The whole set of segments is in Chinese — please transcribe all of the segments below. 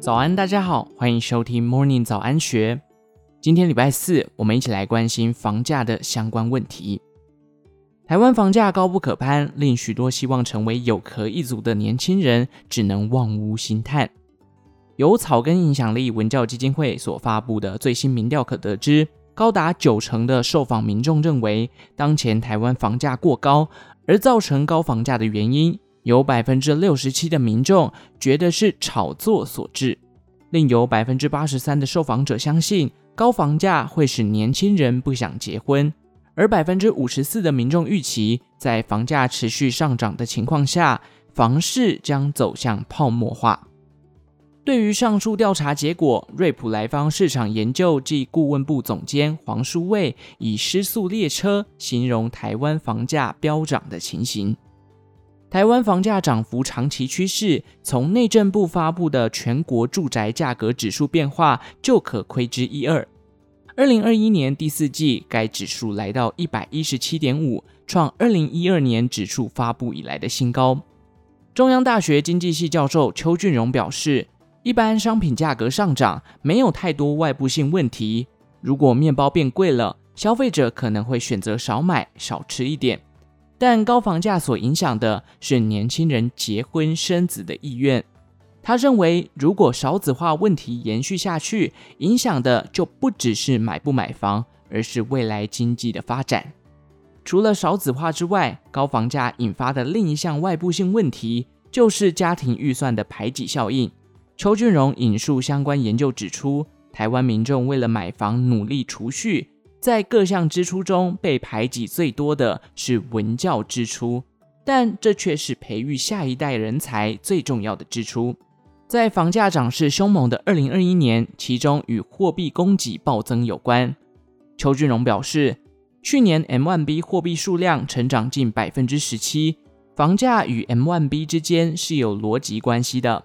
早安，大家好，欢迎收听 Morning 早安学。今天礼拜四，我们一起来关心房价的相关问题。台湾房价高不可攀，令许多希望成为有壳一族的年轻人只能望屋兴叹。由草根影响力文教基金会所发布的最新民调可得知，高达九成的受访民众认为，当前台湾房价过高，而造成高房价的原因。有百分之六十七的民众觉得是炒作所致，另有百分之八十三的受访者相信高房价会使年轻人不想结婚，而百分之五十四的民众预期在房价持续上涨的情况下，房市将走向泡沫化。对于上述调查结果，瑞普莱方市场研究暨顾问部总监黄书卫以“失速列车”形容台湾房价飙涨的情形。台湾房价涨幅长期趋势，从内政部发布的全国住宅价格指数变化就可窥知一二。二零二一年第四季，该指数来到一百一十七点五，创二零一二年指数发布以来的新高。中央大学经济系教授邱俊荣表示，一般商品价格上涨没有太多外部性问题，如果面包变贵了，消费者可能会选择少买少吃一点。但高房价所影响的是年轻人结婚生子的意愿。他认为，如果少子化问题延续下去，影响的就不只是买不买房，而是未来经济的发展。除了少子化之外，高房价引发的另一项外部性问题，就是家庭预算的排挤效应。邱俊荣引述相关研究指出，台湾民众为了买房努力储蓄。在各项支出中被排挤最多的是文教支出，但这却是培育下一代人才最重要的支出。在房价涨势凶猛的二零二一年，其中与货币供给暴增有关。邱俊荣表示，去年 M1B 货币数量成长近百分之十七，房价与 M1B 之间是有逻辑关系的。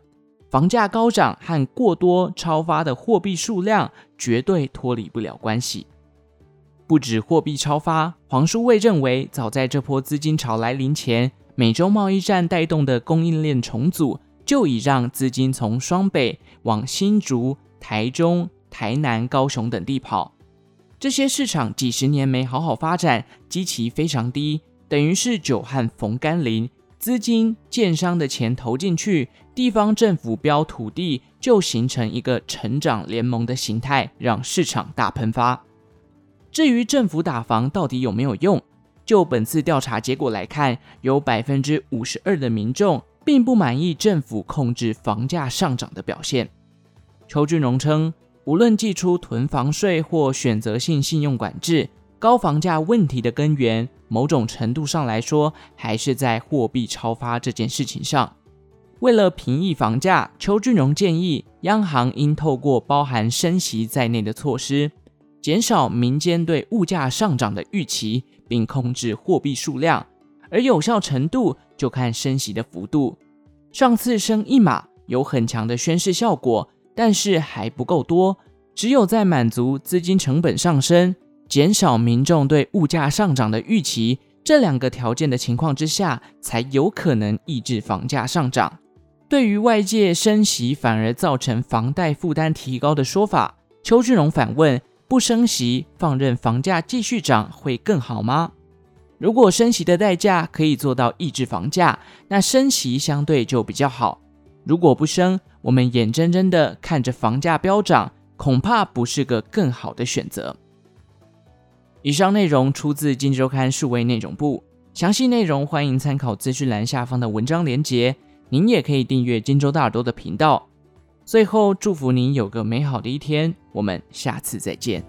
房价高涨和过多超发的货币数量绝对脱离不了关系。不止货币超发，黄书卫认为，早在这波资金潮来临前，美洲贸易战带动的供应链重组，就已让资金从双北往新竹、台中、台南、高雄等地跑。这些市场几十年没好好发展，基期非常低，等于是久旱逢甘霖，资金、建商的钱投进去，地方政府标土地，就形成一个成长联盟的形态，让市场大喷发。至于政府打房到底有没有用？就本次调查结果来看，有百分之五十二的民众并不满意政府控制房价上涨的表现。邱俊荣称，无论祭出囤房税或选择性信用管制，高房价问题的根源，某种程度上来说，还是在货币超发这件事情上。为了平抑房价，邱俊荣建议央行应透过包含升息在内的措施。减少民间对物价上涨的预期，并控制货币数量，而有效程度就看升息的幅度。上次升一码有很强的宣示效果，但是还不够多。只有在满足资金成本上升、减少民众对物价上涨的预期这两个条件的情况之下，才有可能抑制房价上涨。对于外界升息反而造成房贷负担提高的说法，邱俊荣反问。不升息，放任房价继续涨会更好吗？如果升息的代价可以做到抑制房价，那升息相对就比较好。如果不升，我们眼睁睁的看着房价飙涨，恐怕不是个更好的选择。以上内容出自《金周刊》数位内容部，详细内容欢迎参考资讯栏下方的文章连结。您也可以订阅金周大耳朵的频道。最后，祝福您有个美好的一天。我们下次再见。